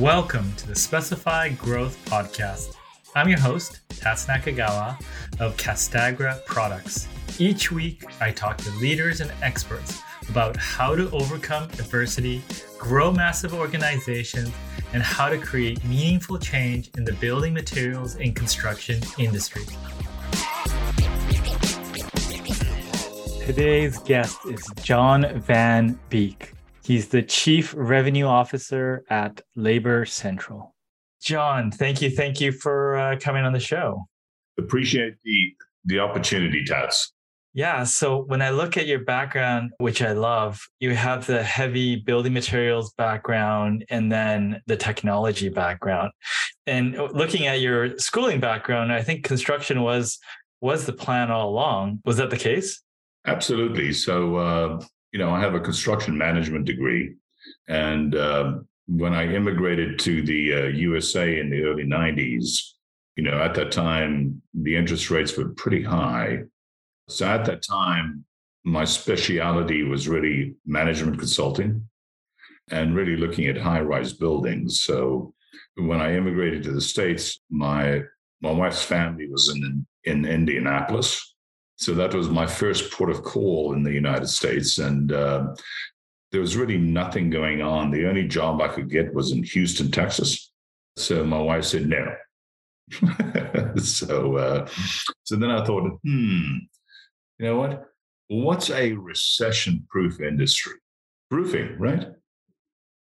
Welcome to the Specified Growth Podcast. I'm your host, Tats Nakagawa of Castagra Products. Each week, I talk to leaders and experts about how to overcome adversity, grow massive organizations, and how to create meaningful change in the building materials and construction industry. Today's guest is John Van Beek. He's the Chief Revenue Officer at Labor Central. John, thank you. Thank you for uh, coming on the show. Appreciate the, the opportunity, Tats. Yeah. So when I look at your background, which I love, you have the heavy building materials background and then the technology background. And looking at your schooling background, I think construction was was the plan all along. Was that the case? Absolutely. So, uh, you know, I have a construction management degree. And uh, when I immigrated to the uh, USA in the early 90s, you know, at that time, the interest rates were pretty high. So at that time, my speciality was really management consulting and really looking at high rise buildings. So when I immigrated to the States, my my wife's family was in in Indianapolis. So that was my first port of call in the United States. And uh, there was really nothing going on. The only job I could get was in Houston, Texas. So my wife said no. so, uh, so then I thought, hmm, you know what? What's a recession-proof industry? Roofing, right?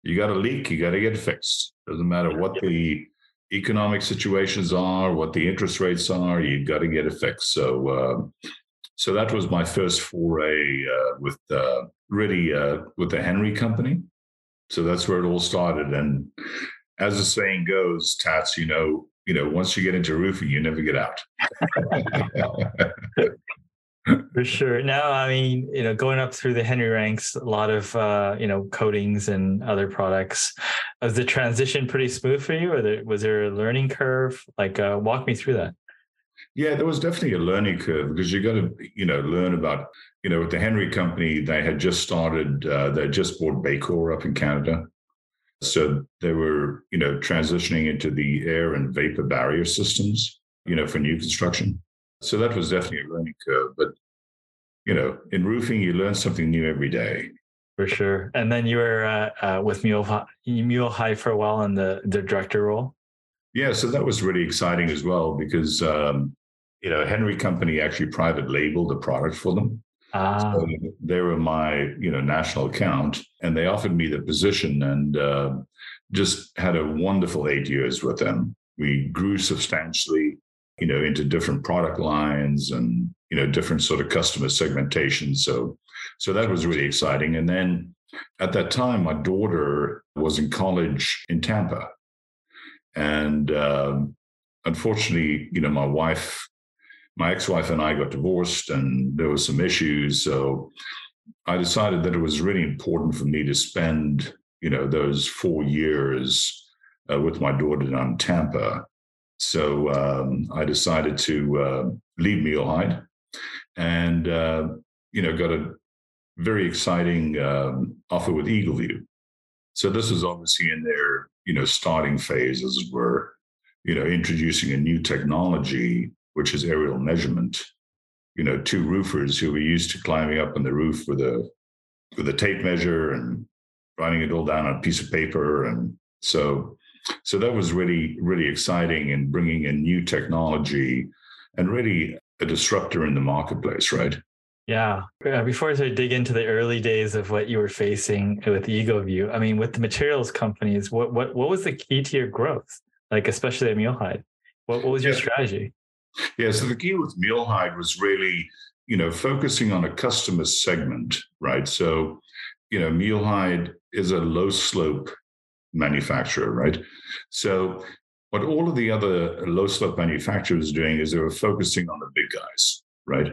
You got a leak, you got to get fixed. Doesn't matter what the economic situations are, what the interest rates are, you've got to get fixed. So, uh, so that was my first foray uh, with uh, really uh, with the Henry Company. So that's where it all started. And as the saying goes, Tats, you know, you know, once you get into roofing, you never get out. For sure. Now, I mean, you know, going up through the Henry ranks, a lot of uh, you know coatings and other products. Was the transition pretty smooth for you, or was there a learning curve? Like, uh, walk me through that. Yeah, there was definitely a learning curve because you got to, you know, learn about, you know, with the Henry Company, they had just started, uh, they just bought Bakor up in Canada. So they were, you know, transitioning into the air and vapor barrier systems, you know, for new construction. So that was definitely a learning curve. But, you know, in roofing, you learn something new every day. For sure. And then you were uh, uh, with Mule-Hide, Mule High for a while in the, the director role. Yeah, so that was really exciting as well because um, you know Henry Company actually private labeled the product for them. Ah. So they were my you know national account, and they offered me the position, and uh, just had a wonderful eight years with them. We grew substantially you know, into different product lines and, you know, different sort of customer segmentation. So, so that was really exciting. And then at that time, my daughter was in college in Tampa. And um, unfortunately, you know, my wife, my ex-wife and I got divorced and there were some issues. So I decided that it was really important for me to spend, you know, those four years uh, with my daughter down in Tampa so um, I decided to uh, leave Mule-Hide and, uh, you know, got a very exciting um, offer with Eagleview. So this was obviously in their, you know, starting phase, as it were, you know, introducing a new technology, which is aerial measurement. You know, two roofers who were used to climbing up on the roof with a with a tape measure and writing it all down on a piece of paper. And so so that was really, really exciting and bringing a new technology and really a disruptor in the marketplace, right? Yeah. Uh, before I sort of dig into the early days of what you were facing with Eagleview, I mean, with the materials companies, what what what was the key to your growth? Like especially at Mule-Hide, what what was your yeah. strategy? Yeah. So the key with Mule-Hide was really, you know, focusing on a customer segment, right? So, you know, Mule-Hide is a low slope manufacturer, right? So, what all of the other low slope manufacturers doing is they were focusing on the big guys, right?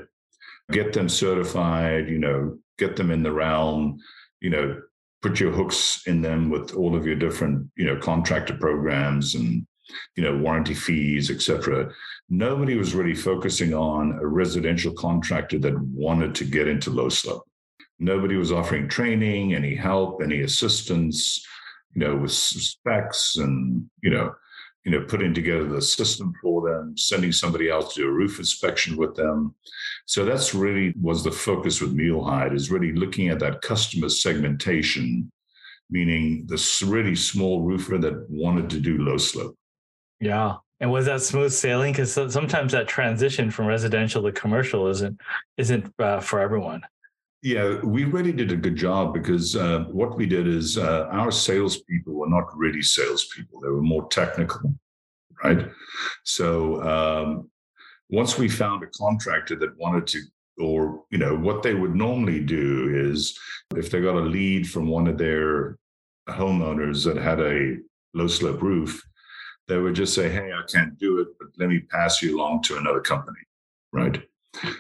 Get them certified, you know, get them in the realm, you know, put your hooks in them with all of your different, you know, contractor programs and, you know, warranty fees, etc. Nobody was really focusing on a residential contractor that wanted to get into low slope. Nobody was offering training, any help, any assistance you know, with specs and, you know, you know, putting together the system for them, sending somebody else to do a roof inspection with them. So that's really was the focus with Mulehide is really looking at that customer segmentation, meaning the really small roofer that wanted to do low slope. Yeah. And was that smooth sailing? Because sometimes that transition from residential to commercial isn't isn't uh, for everyone. Yeah, we really did a good job because uh, what we did is uh, our salespeople were not really salespeople; they were more technical, right? So um, once we found a contractor that wanted to, or you know, what they would normally do is if they got a lead from one of their homeowners that had a low slope roof, they would just say, "Hey, I can't do it, but let me pass you along to another company," right?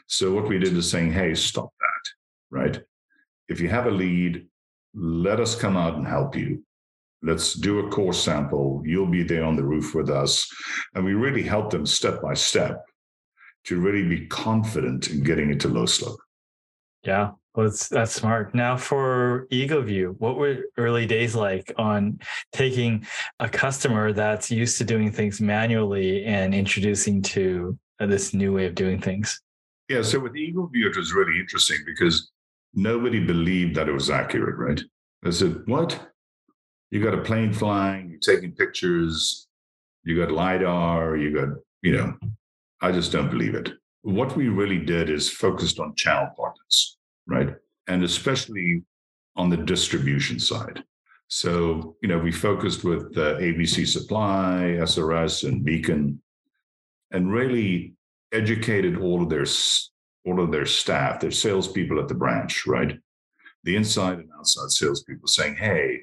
So what we did is saying, "Hey, stop that." Right? If you have a lead, let us come out and help you. Let's do a core sample. You'll be there on the roof with us. And we really help them step by step to really be confident in getting into low slope. Yeah, well, that's, that's smart. Now for EagleView, what were early days like on taking a customer that's used to doing things manually and introducing to uh, this new way of doing things? Yeah, so with EagleView, it was really interesting because nobody believed that it was accurate, right? I said, What? You got a plane flying, you're taking pictures, you got LIDAR, you got, you know, I just don't believe it. What we really did is focused on channel partners, right? And especially on the distribution side. So, you know, we focused with uh, ABC Supply, SRS, and Beacon, and really educated all of their all of their staff, their salespeople at the branch, right? The inside and outside salespeople saying, hey,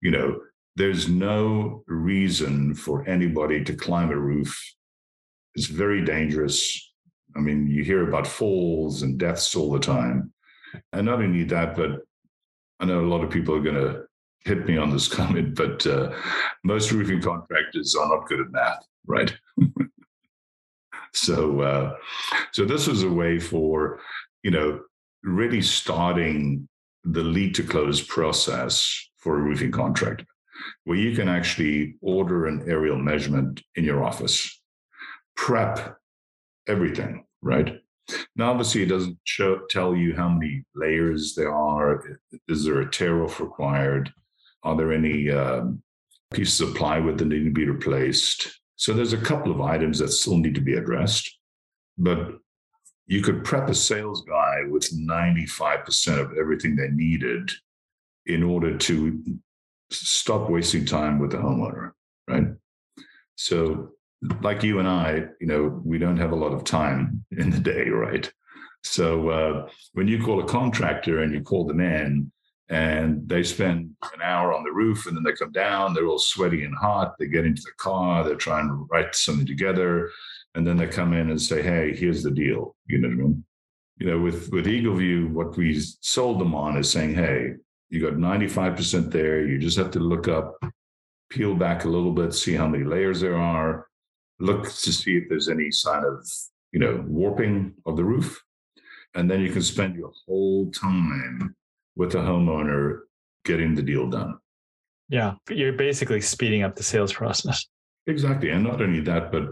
you know, there's no reason for anybody to climb a roof. It's very dangerous. I mean, you hear about falls and deaths all the time. And not only that, but I know a lot of people are going to hit me on this comment, but uh, most roofing contractors are not good at math, right? So, uh, so this was a way for, you know, really starting the lead to close process for a roofing contractor, where you can actually order an aerial measurement in your office, prep everything, right? Now, obviously, it doesn't show, tell you how many layers there are. Is there a tear off required? Are there any um, pieces of plywood that need to be replaced? So there's a couple of items that still need to be addressed, but you could prep a sales guy with 95% of everything they needed in order to stop wasting time with the homeowner, right? So like you and I, you know, we don't have a lot of time in the day, right? So uh, when you call a contractor and you call them in, and they spend an hour on the roof and then they come down they're all sweaty and hot they get into the car they're trying to write something together and then they come in and say hey here's the deal you know what I mean? you know with with eagle view what we sold them on is saying hey you got 95% there you just have to look up peel back a little bit see how many layers there are look to see if there's any sign of you know warping of the roof and then you can spend your whole time with the homeowner getting the deal done. Yeah, you're basically speeding up the sales process. Exactly, and not only that, but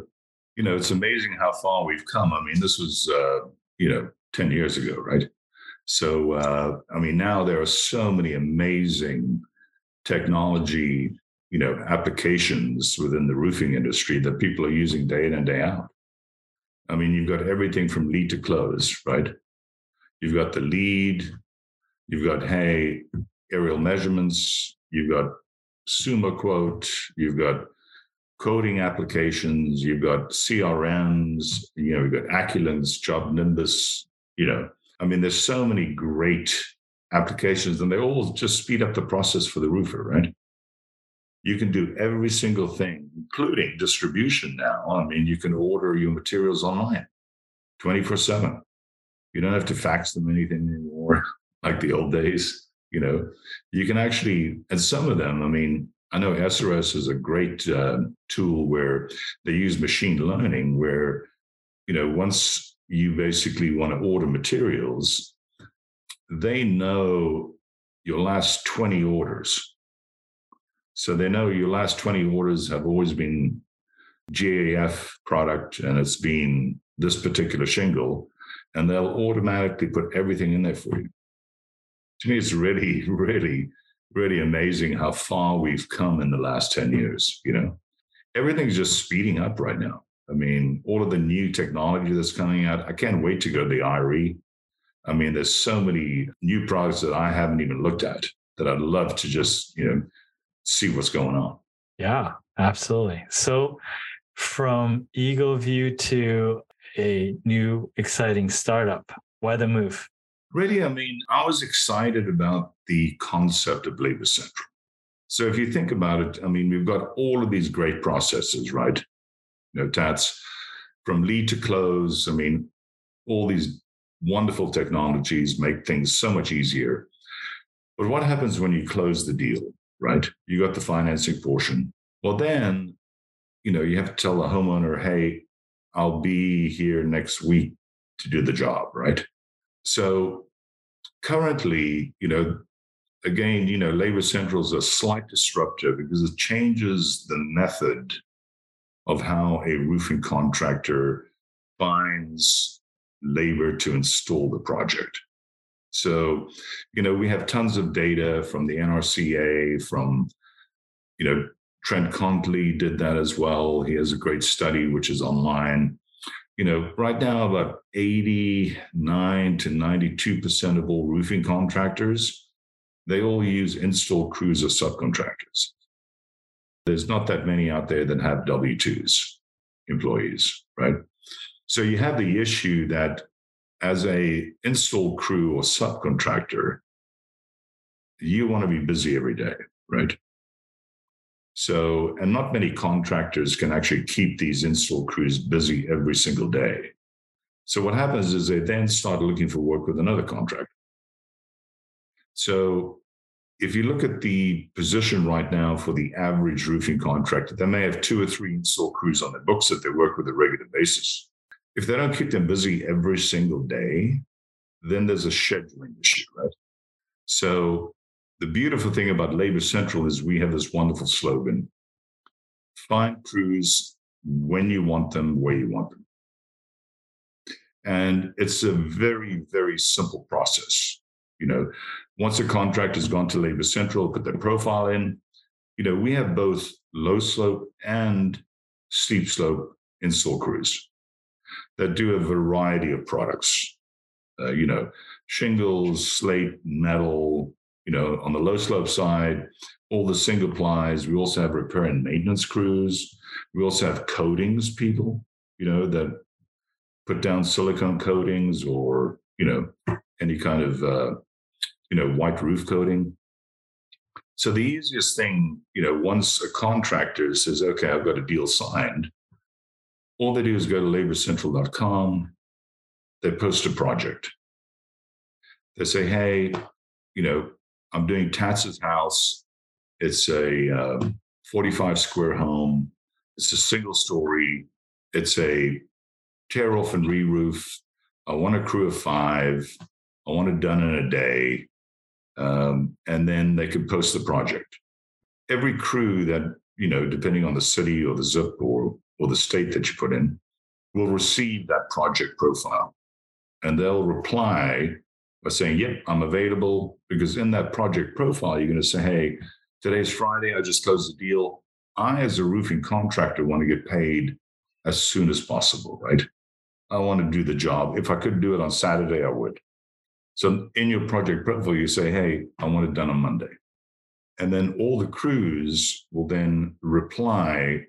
you know, it's amazing how far we've come. I mean, this was uh, you know ten years ago, right? So, uh, I mean, now there are so many amazing technology, you know, applications within the roofing industry that people are using day in and day out. I mean, you've got everything from lead to close, right? You've got the lead, You've got, hey, aerial measurements. You've got SumoQuote. You've got coding applications. You've got CRMs. You know, you've got AccuLynx, Job Nimbus. You know, I mean, there's so many great applications, and they all just speed up the process for the roofer, right? You can do every single thing, including distribution now. I mean, you can order your materials online 24 7. You don't have to fax them anything anymore like the old days. You know, you can actually, and some of them, I mean, I know SRS is a great uh, tool where they use machine learning, where, you know, once you basically want to order materials, they know your last 20 orders. So they know your last 20 orders have always been GAF product and it's been this particular shingle, and they'll automatically put everything in there for you. To me, it's really, really, really amazing how far we've come in the last 10 years. You know, everything's just speeding up right now. I mean, all of the new technology that's coming out, I can't wait to go to the IRE. I mean, there's so many new products that I haven't even looked at that I'd love to just, you know, see what's going on. Yeah, absolutely. So from Eagle View to a new exciting startup, why the move? Really, I mm-hmm. mean, I was excited about the concept of Labor Central. So if you think about it, I mean, we've got all of these great processes, right? You know, Tats from lead to close. I mean, all these wonderful technologies make things so much easier. But what happens when you close the deal, right? You got the financing portion. Well, then, you know, you have to tell the homeowner, hey, I'll be here next week to do the job, right? So currently, you know, again, you know, Labor Central is a slight disruptor because it changes the method of how a roofing contractor finds labor to install the project. So, you know, we have tons of data from the NRCA, from, you know, Trent Cotney did that as well. He has a great study which is online. You know, right now, about 89 to 92% of all roofing contractors, they all use install crews or subcontractors. There's not that many out there that have W 2s employees, right? So you have the issue that as a install crew or subcontractor, you want to be busy every day, right? So, and not many contractors can actually keep these install crews busy every single day. So, what happens is they then start looking for work with another contractor. So, if you look at the position right now for the average roofing contractor, they may have two or three install crews on their books that they work with a regular basis. If they don't keep them busy every single day, then there's a scheduling issue, right? So the beautiful thing about Labor Central is we have this wonderful slogan find crews when you want them, where you want them. And it's a very, very simple process. You know, once a contract has gone to Labor Central, put their profile in, you know, we have both low slope and steep slope install crews that do a variety of products. Uh, you know, shingles, slate, metal. You know, on the low slope side, all the single plies. We also have repair and maintenance crews. We also have coatings people. You know that put down silicone coatings or you know any kind of uh, you know white roof coating. So the easiest thing, you know, once a contractor says, "Okay, I've got a deal signed," all they do is go to laborcentral.com, they post a project. They say, hey, you know, I'm doing Tats's house. It's a um, 45 square home. It's a single story. It's a tear off and re roof. I want a crew of five. I want it done in a day. Um, and then they could post the project. Every crew that, you know, depending on the city or the zip or or the state that you put in will receive that project profile. And they'll reply by saying, Yep, I'm available. Because in that project profile, you're going to say, Hey, today's Friday. I just closed the deal. I, as a roofing contractor, want to get paid as soon as possible, right? I want to do the job. If I could do it on Saturday, I would. So in your project profile, you say, Hey, I want it done on Monday. And then all the crews will then reply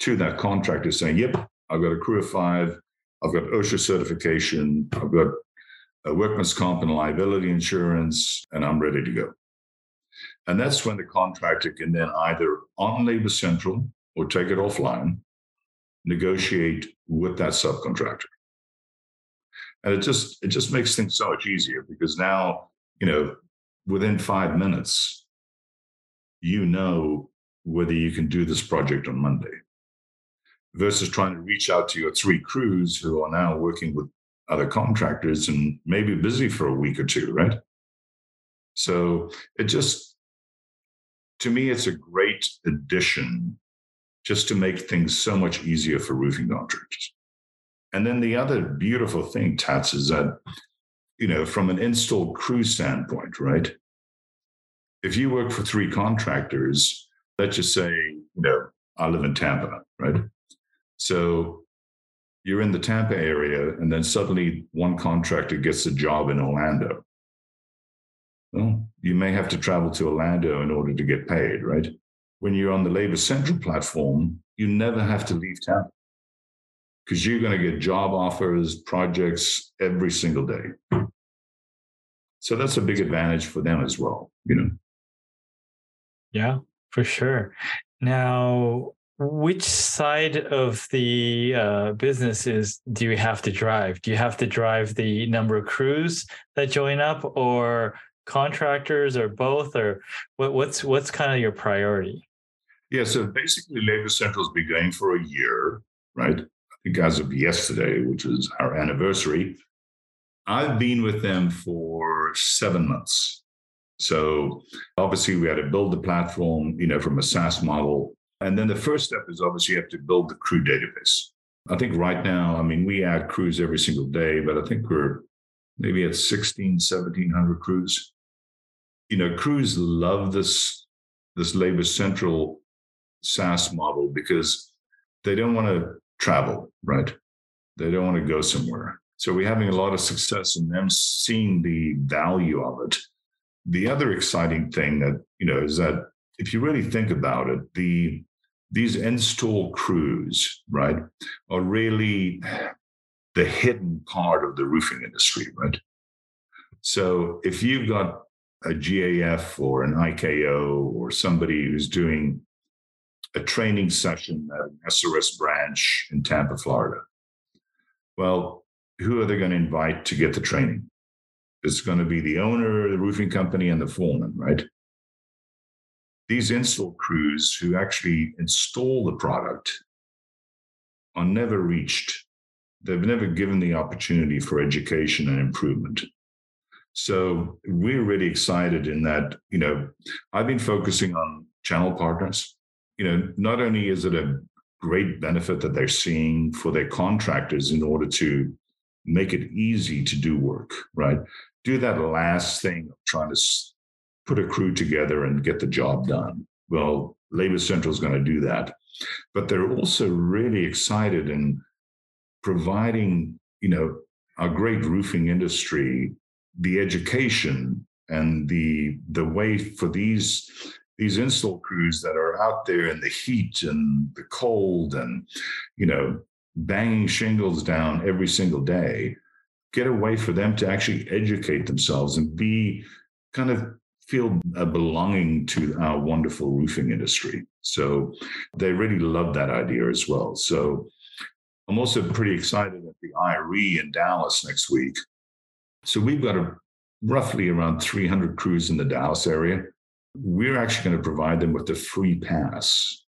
to that contractor saying, yep, I've got a crew of five, I've got OSHA certification, I've got a workman's comp and liability insurance, and I'm ready to go. And that's when the contractor can then either on Labor Central or take it offline, negotiate with that subcontractor. And it just it just makes things so much easier because now, you know, within five minutes, you know whether you can do this project on Monday versus trying to reach out to your three crews who are now working with other contractors and maybe busy for a week or two, right? So it just to me, it's a great addition just to make things so much easier for roofing contractors. And then the other beautiful thing, Tats, is that, you know, from an install crew standpoint, right? If you work for three contractors, let's just say, you know, I live in Tampa, right? So you're in the Tampa area, and then suddenly one contractor gets a job in Orlando. Well, you may have to travel to Orlando in order to get paid, right? When you're on the Labor Central platform, you never have to leave Tampa because you're going to get job offers, projects every single day. So that's a big advantage for them as well, you know. Yeah, for sure. Now, which side of the uh, business is do you have to drive? Do you have to drive the number of crews that join up, or contractors, or both, or what, what's what's kind of your priority? Yeah, so basically, Labor Central's been going for a year, right? I think as of yesterday, which is our anniversary. I've been with them for seven months. So obviously, we had to build the platform, you know, from a SaaS model and then the first step is obviously you have to build the crew database. I think right now, I mean, we add crews every single day, but I think we're maybe at 16, 1700 crews. You know, crews love this, this Labor Central SaaS model because they don't want to travel, right? They don't want to go somewhere. So we're having a lot of success in them seeing the value of it. The other exciting thing that, you know, is that if you really think about it, the these install crews, right, are really the hidden part of the roofing industry, right? So if you've got a GAF or an IKO or somebody who's doing a training session at an SRS branch in Tampa, Florida, well, who are they going to invite to get the training? It's going to be the owner, the roofing company, and the foreman, right? These install crews who actually install the product are never reached. They've never given the opportunity for education and improvement. So we're really excited in that, you know, I've been focusing on channel partners. You know, not only is it a great benefit that they're seeing for their contractors in order to make it easy to do work, right? Do that last thing of trying to put a crew together and get the job done. Well, Labor Central is going to do that. But they're also really excited in providing, you know, our great roofing industry the education and the the way for these these install crews that are out there in the heat and the cold and you know banging shingles down every single day get a way for them to actually educate themselves and be kind of feel a belonging to our wonderful roofing industry. So they really love that idea as well. So I'm also pretty excited at the IRE in Dallas next week. So we've got a, roughly around 300 crews in the Dallas area. We're actually going to provide them with a free pass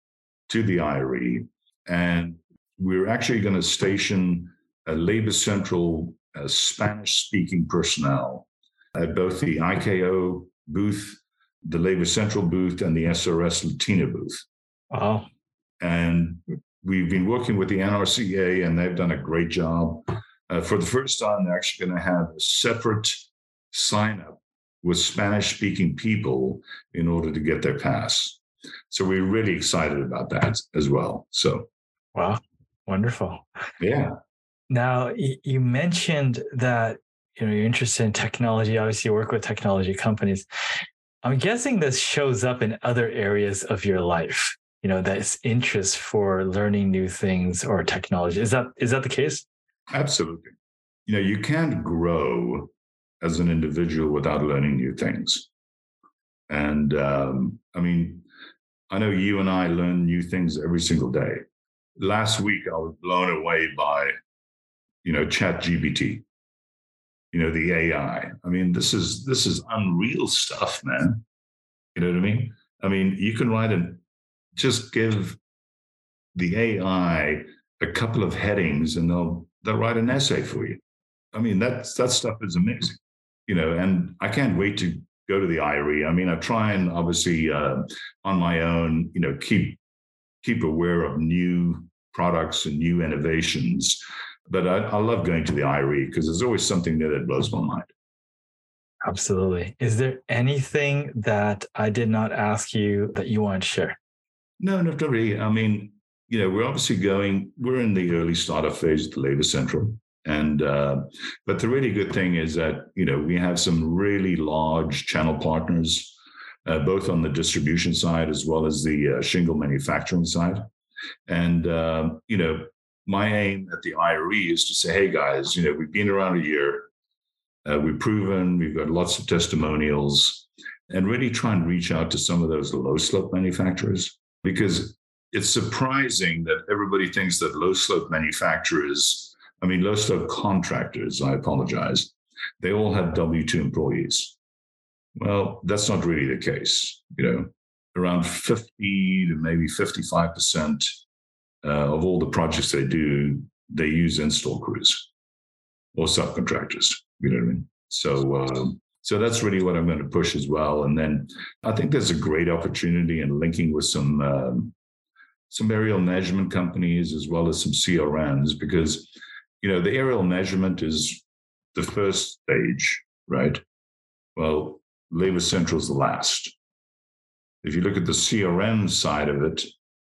to the IRE. And we're actually going to station a Labor Central Spanish speaking personnel at both the IKO booth, the Labor Central booth, and the SRS Latina booth. Wow. And we've been working with the NRCA, and they've done a great job. Uh, for the first time, they're actually going to have a separate sign up with Spanish speaking people in order to get their pass. So we're really excited about that as well. So, wow, wonderful. Yeah. Now, you mentioned that you know you're interested in technology obviously you work with technology companies. I'm guessing this shows up in other areas of your life you know that's interest for learning new things or technology. Is that is that the case? Absolutely. You know you can't grow as an individual without learning new things. And um, i mean i know you and i learn new things every single day. Last week i was blown away by you know chat gpt you know the ai i mean this is this is unreal stuff man you know what i mean i mean you can write and just give the ai a couple of headings and they'll they'll write an essay for you i mean that's that stuff is amazing you know and i can't wait to go to the IRE. I mean, I try and obviously uh, on my own, you know, keep keep aware of new products and new innovations. But I, I love going to the IRE because there's always something there that blows my mind. Absolutely. Is there anything that I did not ask you that you want to share? No, not really. I mean, you know, we're obviously going, we're in the early startup phase of the Labor Central. And, uh, but the really good thing is that, you know, we have some really large channel partners, uh, both on the distribution side as well as the uh, shingle manufacturing side. And, uh, you know, my aim at the IRE is to say, hey guys, you know, we've been around a year, uh, we've proven, we've got lots of testimonials, and really try and reach out to some of those low slope manufacturers because it's surprising that everybody thinks that low slope manufacturers, I mean, low slope contractors, I apologize, they all have W 2 employees. Well, that's not really the case. You know, around 50 to maybe 55% uh, of all the projects they do, they use install crews or subcontractors. You know what I mean? So, um, so that's really what I'm going to push as well. And then I think there's a great opportunity in linking with some um, some aerial measurement companies as well as some CRMs because you know the aerial measurement is the first stage, right? Well, Labor Central is the last. If you look at the CRM side of it,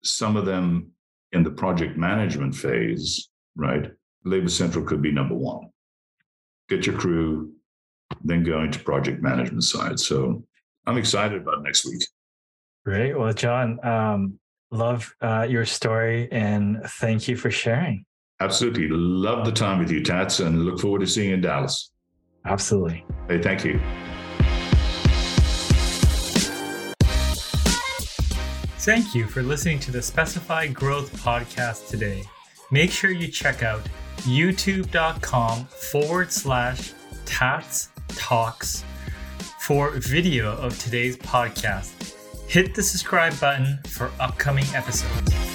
some of them in the project management phase, right? Labor Central could be number one. Get your crew, then go into project management side. So I'm excited about next week. Great. Well, John, um, love uh, your story and thank you for sharing. Absolutely. Love the time with you, Tats, and look forward to seeing you in Dallas. Absolutely. Hey, thank you. Thank you for listening to the Specify Growth podcast today. Make sure you check out youtube.com forward slash tats talks for video of today's podcast. Hit the subscribe button for upcoming episodes.